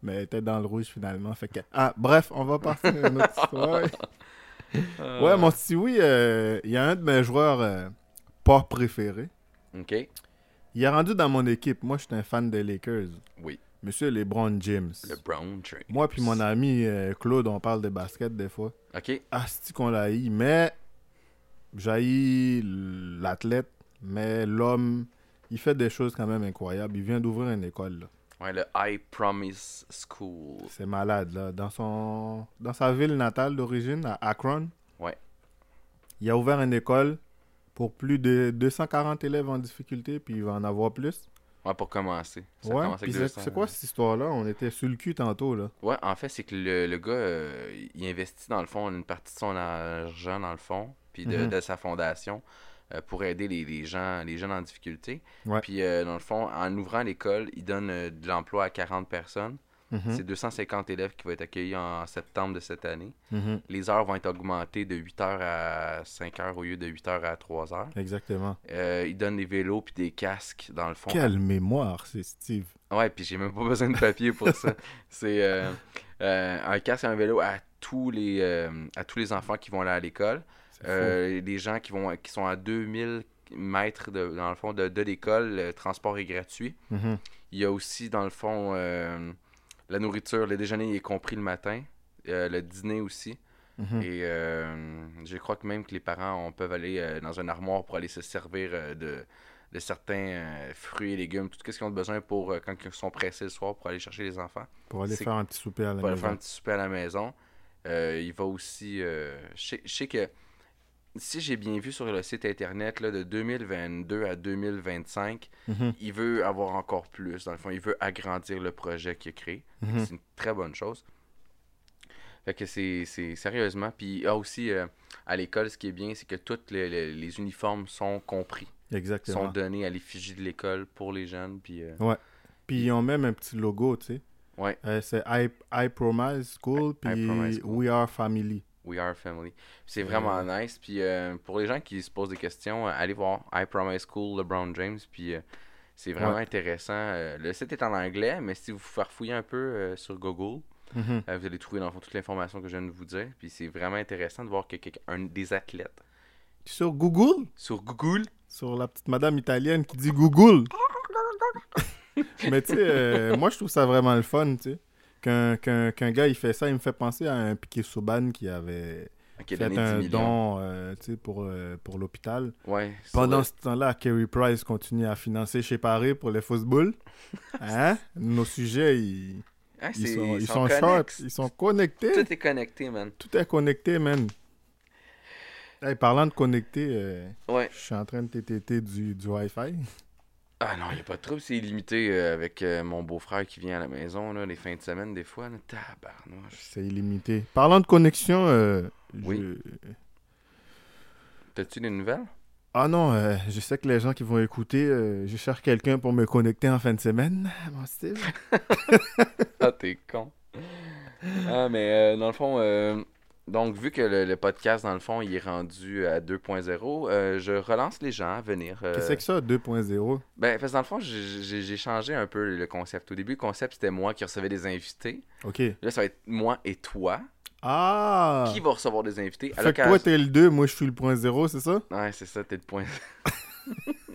Mais elle était dans le rouge finalement. Fait que... Ah, bref, on va passer à une autre histoire. Ouais, mon Stewie, euh, il y a un de mes joueurs euh, pas préférés. Ok. Il est rendu dans mon équipe. Moi, je suis un fan des Lakers. Oui. Monsieur LeBron James. Le Brown Train. Moi puis mon ami euh, Claude, on parle de basket des fois. Ok. Asti qu'on l'a mais j'haïs l'athlète, mais l'homme, il fait des choses quand même incroyables. Il vient d'ouvrir une école, là. Ouais, le I Promise School. C'est malade, là. Dans, son... Dans sa ville natale d'origine, à Akron, Ouais. il a ouvert une école pour plus de 240 élèves en difficulté, puis il va en avoir plus. Ouais, pour commencer. Ça ouais, commence avec puis c'est 200. c'est quoi cette histoire-là? On était sur le cul tantôt, là. Ouais, en fait, c'est que le, le gars, euh, il investit dans le fond une partie de son argent dans le fond, puis de, Mhm. de sa fondation euh, pour aider les, les gens, les jeunes en difficulté. Ouais. Puis euh, dans le fond, en ouvrant l'école, il donne euh, de l'emploi à 40 personnes. Mhm. C'est 250 élèves qui vont être accueillis en septembre de cette année. Mhm. Les heures vont être augmentées de 8h à 5h au lieu de 8h à 3h. Exactement. Euh, ils donnent des vélos puis des casques, dans le fond. Quelle mémoire, c'est Steve. Ouais, puis j'ai même pas besoin de papier pour ça. C'est euh, euh, un casque et un vélo à tous les à tous les enfants qui vont aller à l'école. Euh, les gens qui vont qui sont à 2000 mètres de, dans le fond de, de l'école, le transport est gratuit. Mhm. Il y a aussi dans le fond euh, la nourriture, le déjeuner est compris le matin, euh, le dîner aussi. Mhm. Et euh, je crois que même que les parents on, peuvent aller dans un armoire pour aller se servir de, de certains fruits et légumes, tout ce qu'ils ont besoin pour quand ils sont pressés le soir pour aller chercher les enfants. Pour aller faire un petit souper à la Pour aller faire un maison. petit souper à la maison. Il va aussi. je sais que si j'ai bien vu sur le site internet là, de 2022 à 2025, Mhm. il veut avoir encore plus. Dans le fond, il veut agrandir le projet qu'il a créé. Mhm. C'est une très bonne chose. Fait que c'est c'est- sérieusement. Puis ah, aussi, euh, à l'école, ce qui est bien, c'est que tous les, les- les uniformes sont compris, Exactement. sont donnés à l'effigie de l'école pour les jeunes. Puis euh, Puis ils ont même un petit logo, tu sais. ouais, Euh, c'est I, I Promise School, puis Promise School. We Are Family. We Are Family. C'est vraiment nice. Puis euh, pour les gens qui se posent des questions, euh, allez voir I Promise School, LeBron James. Puis euh, c'est vraiment Ouais. intéressant. Euh, le site est en anglais, mais si vous farfouillez un peu sur Google, Mhm. euh, vous allez trouver dans le fond toute l'information que je viens de vous dire. Puis c'est vraiment intéressant de voir que un des athlètes Sur Google, sur Google, sur la petite madame italienne qui dit Google. Mais tu sais, moi je trouve ça vraiment le fun, tu sais. Qu'un qu'un gars il fait ça, il me fait penser à un Piqué Souban qui avait qui fait donné 10 un don euh, pour, euh, pour l'hôpital. Ouais, Pendant vrai. ce temps-là, Kerry Price continue à financer chez Paris pour les football. Hein? Nos sujets, ils, Ah, ils sont, ils sont short, ils sont connectés. Tout est connecté, man. Tout est connecté, man. Hey, parlant de connecté, euh, Ouais. je suis en train de TTT du, du Wi-Fi. Ah non, il a pas de trouble. C'est illimité euh, avec euh, mon beau-frère qui vient à la maison, là, les fins de semaine, des fois. Tabarnouche. C'est illimité. Parlant de connexion, euh, Oui. je- T'as-tu des nouvelles? Ah non, euh, je sais que les gens qui vont écouter, euh, je cherche quelqu'un pour me connecter en fin de semaine, mon Steve. Ah, t'es con. ah, mais dans le fond, euh, donc vu que le, le podcast, dans le fond, il est rendu à 2.0, euh, je relance les gens à venir. euh, Qu'est-ce que c'est que ça, 2.0? Ben, parce que dans le fond, j'ai- changé un peu le concept. Au début, le concept, c'était moi qui recevais des invités. OK. Là, ça va être moi et toi Ah! qui va recevoir des invités. À Fait que toi, t'es le 2, moi, je suis le point 0, c'est ça? Ouais, c'est ça, t'es le point.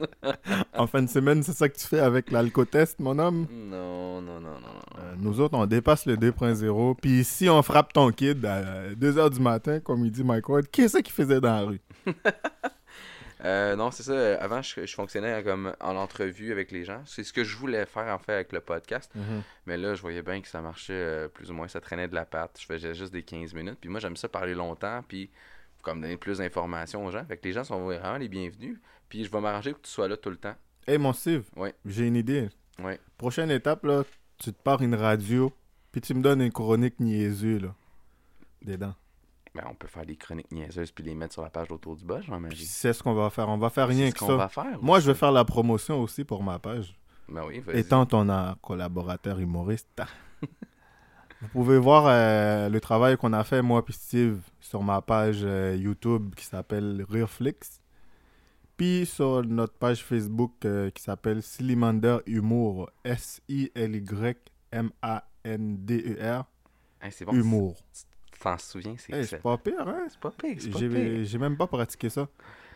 En fin de semaine, c'est ça que tu fais avec l'alcotest, mon homme? Non, non, non, non, non. Euh, nous autres, on dépasse le 2.0. Puis si on frappe ton kid à 2h du matin, comme il dit Mike Ward, qu'est-ce qu'il faisait dans la rue? Euh, non, c'est ça. Avant, je, je fonctionnais comme en entrevue avec les gens. C'est ce que je voulais faire, en fait, avec le podcast. Mais là, je voyais bien que ça marchait euh, plus ou moins. Ça traînait de la patte. Je faisais juste des 15 minutes. Puis moi, j'aime ça parler longtemps. Puis comme donner plus d'informations aux gens. Fait que les gens sont vraiment les bienvenus. Puis je vais m'arranger pour que tu sois là tout le temps. Hey, mon Steve, j'ai une idée. Ouais. Prochaine étape, là, tu te pars une radio, puis tu me donnes une chronique niaiseux, là, dedans. Ben, on peut faire des chroniques niaiseuses puis les mettre sur la page autour du bas, Jean-Marie. c'est ce qu'on va faire. On va faire rien ce que ça. va faire. Moi, je vais faire la promotion aussi pour ma page. Ben oui. Étant ton euh, collaborateur humoriste. Vous pouvez voir euh, le travail qu'on a fait, moi et Steve, sur ma page euh, YouTube qui s'appelle Rearflix. Puis sur notre page Facebook euh, qui s'appelle Slimander Humour. S-I-L-Y-M-A-N-D-E-R. Hey, c'est bon. Humour. Tu t'en souviens, c'est Hey, c'est pas pire, hein? C'est pas pire, c'est pas J'ai pire. j'ai même pas pratiqué ça.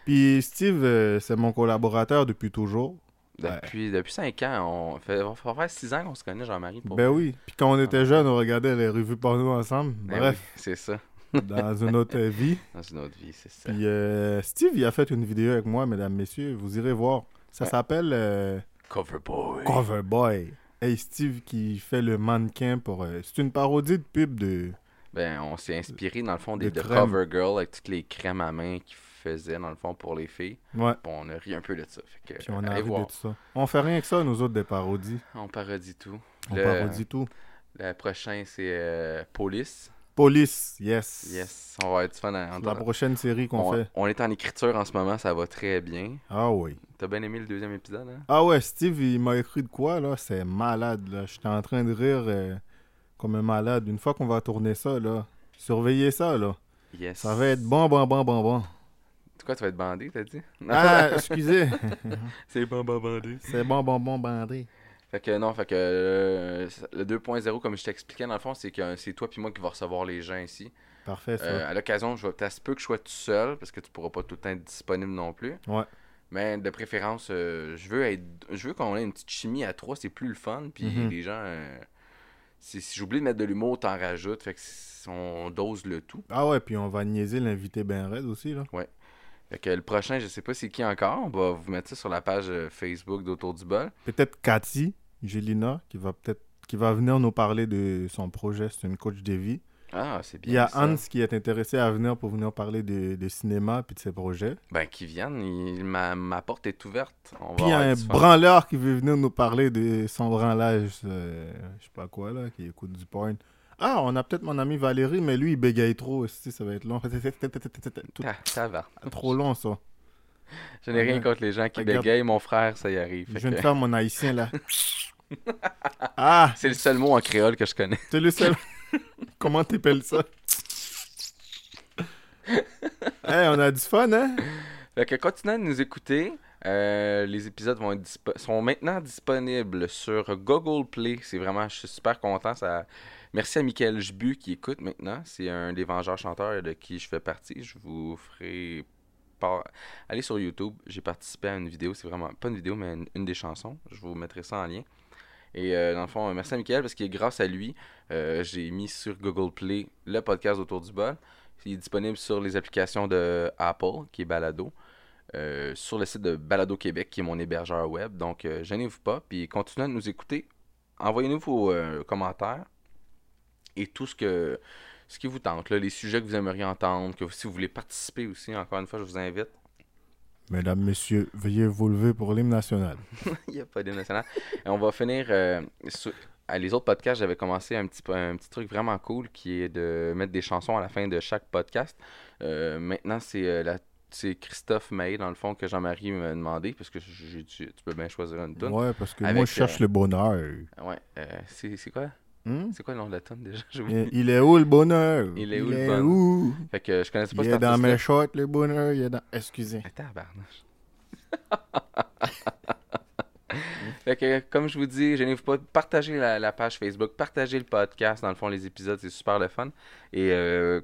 Puis Steve, euh, c'est mon collaborateur depuis toujours. Depuis, depuis 5 ans, on fait, va faire 6 ans qu'on se connaît, Jean-Marie. Ben oui. Puis quand on était jeunes, on regardait les revues porno ensemble. Ben Bref, oui, c'est ça. Dans une autre vie. Dans une autre vie, c'est ça. Puis euh, Steve, il a fait une vidéo avec moi, mesdames, messieurs. Vous irez voir. Ça s'appelle euh, Coverboy. Coverboy. Hey, Steve qui fait le mannequin pour... euh, c'est une parodie de pub de... Ben, on s'est inspiré, dans le fond, des, De. CoverGirl avec toutes les crèmes à main qu'ils faisaient, dans le fond, pour les filles. Ouais. Bon, on a ri un peu de ça. Fait que, Puis on a ri de tout ça. On fait rien que ça, nous autres, des parodies. On parodie tout. On Le- parodie tout. Le prochain, c'est euh, Police. Police, yes. Yes, on va être fun. à- La prochaine série qu'on on, fait. on est en écriture en ce moment, ça va très bien. Ah oui. T'as bien aimé le deuxième épisode, hein? Ah ouais, Steve, il m'a écrit de quoi, là? C'est malade, là. J'étais en train de rire euh, comme un malade. Une fois qu'on va tourner ça, là, surveillez ça, là. Yes. Ça va être bon, bon, bon, bon, bon. Quoi, tu vas être bandé, t'as dit? Ah, excusez. c'est bon, bon, bandé. C'est bon, bon, bon, bandé. Fait que non, fait que euh, le 2.0, comme je t'expliquais dans le fond, c'est que c'est toi puis moi qui va recevoir les gens ici. Parfait, ça. Euh, à l'occasion, je vais peut-être se peut que je sois tout seul parce que tu pourras pas tout le temps être disponible non plus. Ouais. Mais de préférence, euh, je veux être je veux qu'on ait une petite chimie à trois, c'est plus le fun. Puis Mhm. les gens. euh, si j'oublie de mettre de l'humour, t'en rajoutes. Fait que on dose le tout. Ah ouais, puis on va niaiser l'invité Ben Red aussi, là. Fait que le prochain, je sais pas c'est qui encore. On va vous mettre ça sur la page euh, Facebook d'Autour du bol. Peut-être Cathy, Gélina, qui va peut-être qui va venir nous parler de son projet. C'est une coach de vie. Ah, c'est bien. Il y a ça. Hans qui est intéressé à venir pour venir parler de, de cinéma puis de ses projets. Ben, qui viennent. il- ma, ma porte est ouverte. On Puis il y a un branleur qui veut venir nous parler de son branlage, euh, je sais pas quoi, là, qui écoute du porn. Ah, on a peut-être mon ami Valérie, mais lui, il bégaye trop, aussi, ça va être long. Tout- Ah, ça va. trop long, ça. Je n'ai rien contre les gens qui Regarde. bégayent. Mon frère, ça y arrive. Je viens de que- faire mon haïtien, là. ah, C'est le seul mot en créole que je connais. c'est le seul. Comment t'appelles ça? hey, on a du fun, hein? Fait que continuez de nous écouter. Euh, les épisodes vont être sont maintenant disponibles sur Google Play. C'est vraiment, je suis super content. Ça... Merci à Michael Jbu qui écoute maintenant. C'est un des vengeurs chanteurs de qui je fais partie. Je vous ferai par... Allez sur YouTube. J'ai participé à une vidéo. C'est vraiment pas une vidéo, mais une, une des chansons. Je vous mettrai ça en lien. Et euh, dans le fond, merci à Michael parce que grâce à lui, euh, j'ai mis sur Google Play le podcast autour du bol. Il est disponible sur les applications de Apple, qui est Balado. Euh, sur le site de Balado Québec, qui est mon hébergeur web. Donc, euh, gênez-vous pas, puis continuez de nous écouter. Envoyez-nous vos euh, commentaires et tout ce que ce qui vous tente, les sujets que vous aimeriez entendre, que si vous voulez participer aussi, encore une fois, je vous invite. Mesdames, messieurs, veuillez vous lever pour l'hymne national. Il n'y a pas d'hymne national. Et on va finir. euh, sur- à les autres podcasts, j'avais commencé un petit, un petit truc vraiment cool qui est de mettre des chansons à la fin de chaque podcast. Euh, maintenant, c'est euh, la c'est Christophe May, dans le fond, que Jean-Marie m'a demandé, parce que j'ai dit, tu peux bien choisir une tune. Ouais, parce que Avec, moi, je cherche euh, le bonheur. Ouais, euh, c'est quoi? Hmm? C'est quoi le nom de la tune déjà? Il il est où le bonheur? Il est où le bonheur? où? Fait que je connaissais pas Il est dans mes shorts, le bonheur. Il est dans... Excusez. Tabarnouche. fait que, comme je vous dis, gênez-vous pas, partagez la, la page Facebook, partagez le podcast. Dans le fond, les épisodes, c'est super le fun. Et euh,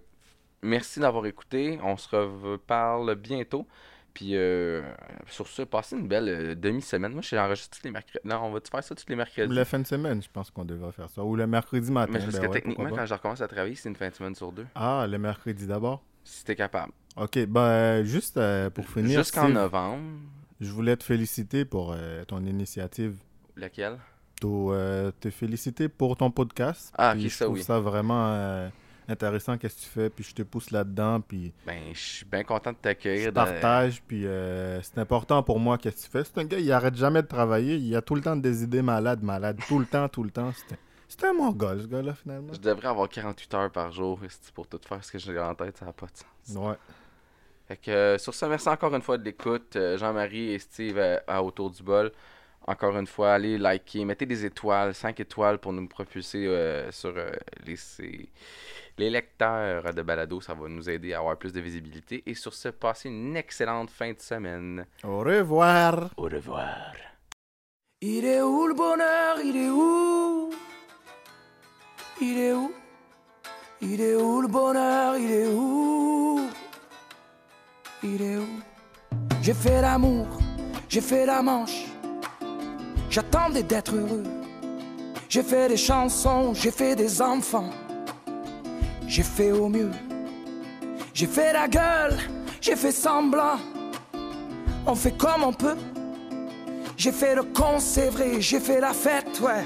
merci d'avoir écouté. On se reparle bientôt. Puis euh, sur ce, passez une belle euh, demi-semaine. Moi, je suis enregistré tous les mercredis. Non, on va-tu faire ça tous les mercredis? La fin de semaine, je pense qu'on devrait faire ça. Ou le mercredi matin. Mais parce ben que ouais, techniquement, quand je recommence à travailler, c'est une fin de semaine sur deux. Ah, le mercredi d'abord? Si t'es capable. Ok, ben juste euh, pour finir, Jusqu'en novembre. je voulais te féliciter pour ton initiative. Lequel? Te, te féliciter pour ton podcast. Ah, Puis je ça, trouve oui. ça vraiment intéressant qu'est-ce que tu fais. Puis je te pousse là-dedans. Puis Ben, je suis bien content de je t'accueillir. dans- partage. Puis euh, c'est important pour moi qu'est-ce que tu fais. C'est un gars, il arrête jamais de travailler. Il a tout le temps des idées malades, malades. Tout le temps, tout le temps. C'est un- mongol, ce gars-là, finalement. Je devrais avoir 48 heures par jour pour tout faire ce que j'ai en tête, ça n'a pas de sens. Ouais. Fait que euh, sur ça, merci encore une fois de l'écoute. Euh, Jean-Marie et Steve à Autour du bol. Encore une fois, allez liker, mettez des étoiles, 5 étoiles pour nous propulser euh, sur euh, les, les lecteurs de balado. Ça va nous aider à avoir plus de visibilité. Et sur ce, passez une excellente fin de semaine. Au revoir. Au revoir. Il est où le bonheur? Il est où? Il est où? Il est où le bonheur? Il est où? Il est où? J'ai fait l'amour, j'ai fait la manche. J'attendais d'être heureux. J'ai fait des chansons, j'ai fait des enfants. J'ai fait au mieux. J'ai fait la gueule, j'ai fait semblant. On fait comme on peut. J'ai fait le con, c'est vrai, j'ai fait la fête, ouais.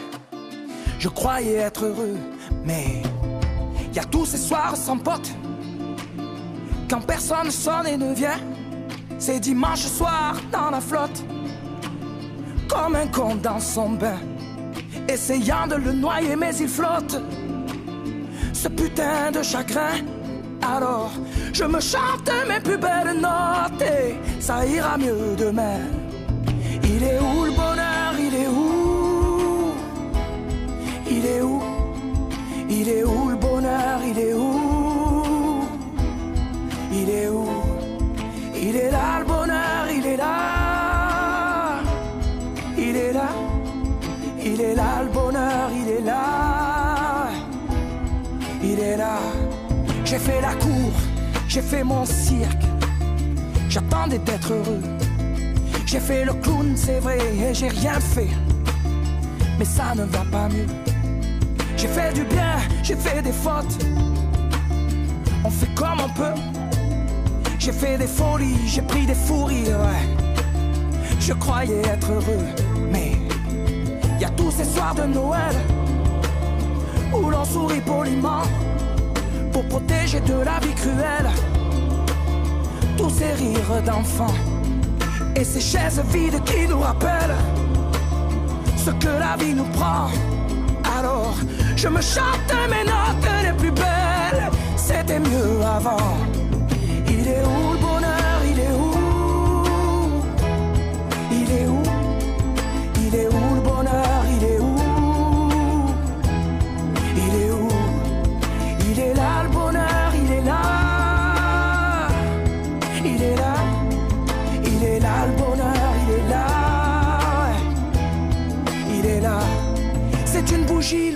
Je croyais être heureux, mais y a tous ces soirs sans pote. Quand personne sonne et ne vient, c'est dimanche soir dans la flotte. Comme un con dans son bain, essayant de le noyer, mais il flotte. Ce putain de chagrin. Alors, je me chante mes plus belles notes et ça ira mieux demain. Il est où le bonheur? Il est où? Il est où? Il est où le bonheur? Il est où? J'ai fait la cour, j'ai fait mon cirque. J'attendais d'être heureux. J'ai fait le clown, c'est vrai, et j'ai rien fait. Mais ça ne va pas mieux. J'ai fait du bien, j'ai fait des fautes. On fait comme on peut. J'ai fait des folies, j'ai pris des fous ouais. Je croyais être heureux, mais y a tous ces soirs de Noël où l'on sourit poliment pour protéger de la vie cruelle tous ces rires d'enfants et ces chaises vides qui nous rappellent ce que la vie nous prend. Alors, je me chante mes notes les plus belles, c'était mieux avant.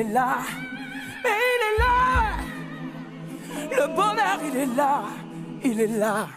Est là il est là. Le bonheur, il est là Il est là